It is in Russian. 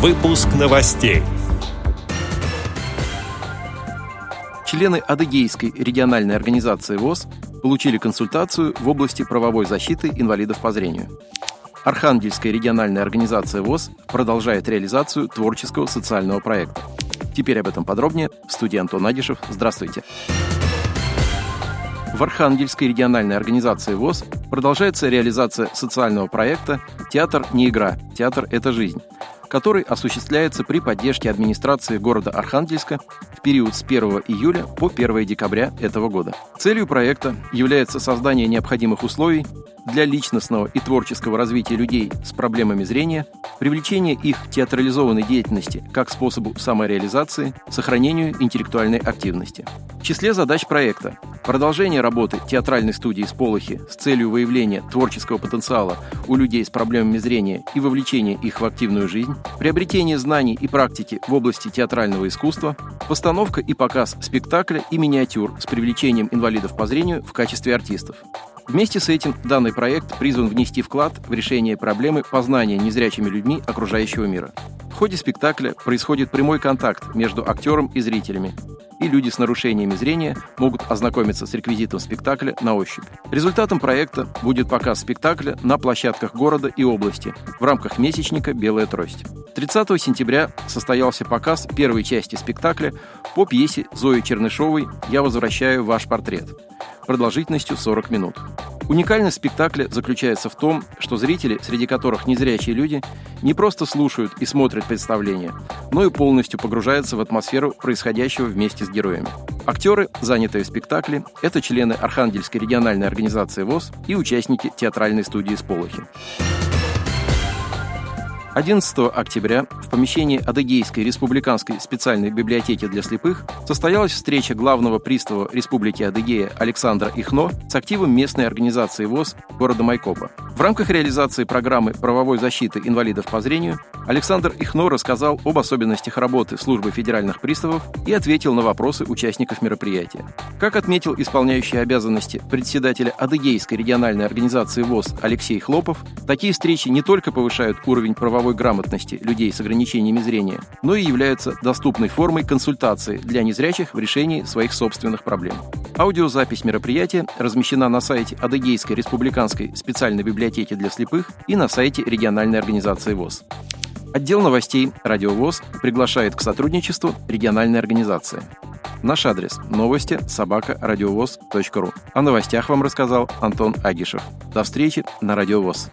Выпуск новостей. Члены Адыгейской региональной организации ВОЗ получили консультацию в области правовой защиты инвалидов по зрению. Архангельская региональная организация ВОЗ продолжает реализацию творческого социального проекта. Теперь об этом подробнее в студии Антон Агишев. Здравствуйте. В Архангельской региональной организации ВОЗ продолжается реализация социального проекта «Театр не игра, театр – это жизнь», который осуществляется при поддержке администрации города Архангельска в период с 1 июля по 1 декабря этого года. Целью проекта является создание необходимых условий для личностного и творческого развития людей с проблемами зрения, привлечение их к театрализованной деятельности как способу самореализации, сохранению интеллектуальной активности. В числе задач проекта продолжение работы театральной студии «Сполохи» с целью выявления творческого потенциала у людей с проблемами зрения и вовлечения их в активную жизнь, приобретение знаний и практики в области театрального искусства, постановка и показ спектакля и миниатюр с привлечением инвалидов по зрению в качестве артистов. Вместе с этим данный проект призван внести вклад в решение проблемы познания незрячими людьми окружающего мира. В ходе спектакля происходит прямой контакт между актером и зрителями, и люди с нарушениями зрения могут ознакомиться с реквизитом спектакля на ощупь. Результатом проекта будет показ спектакля на площадках города и области в рамках месячника «Белая трость». 30 сентября состоялся показ первой части спектакля по пьесе Зои Чернышовой «Я возвращаю ваш портрет» продолжительностью 40 минут. Уникальность спектакля заключается в том, что зрители, среди которых незрячие люди, не просто слушают и смотрят представление, но и полностью погружаются в атмосферу происходящего вместе с героями. Актеры, занятые в спектакле, это члены Архангельской региональной организации ВОЗ и участники театральной студии «Сполохи». 11 октября в помещении Адыгейской республиканской специальной библиотеки для слепых состоялась встреча главного пристава Республики Адыгея Александра Ихно с активом местной организации ВОЗ города Майкопа. В рамках реализации программы правовой защиты инвалидов по зрению Александр Ихно рассказал об особенностях работы службы федеральных приставов и ответил на вопросы участников мероприятия. Как отметил исполняющий обязанности председателя Адыгейской региональной организации ВОЗ Алексей Хлопов, такие встречи не только повышают уровень правовой грамотности людей с ограничениями зрения, но и являются доступной формой консультации для незрячих в решении своих собственных проблем. Аудиозапись мероприятия размещена на сайте Адыгейской республиканской специальной библиотеки для слепых и на сайте региональной организации ВОЗ. Отдел новостей «Радио ВОЗ» приглашает к сотрудничеству региональной организации. Наш адрес – новости собака ру. О новостях вам рассказал Антон Агишев. До встречи на Радио ВОЗ.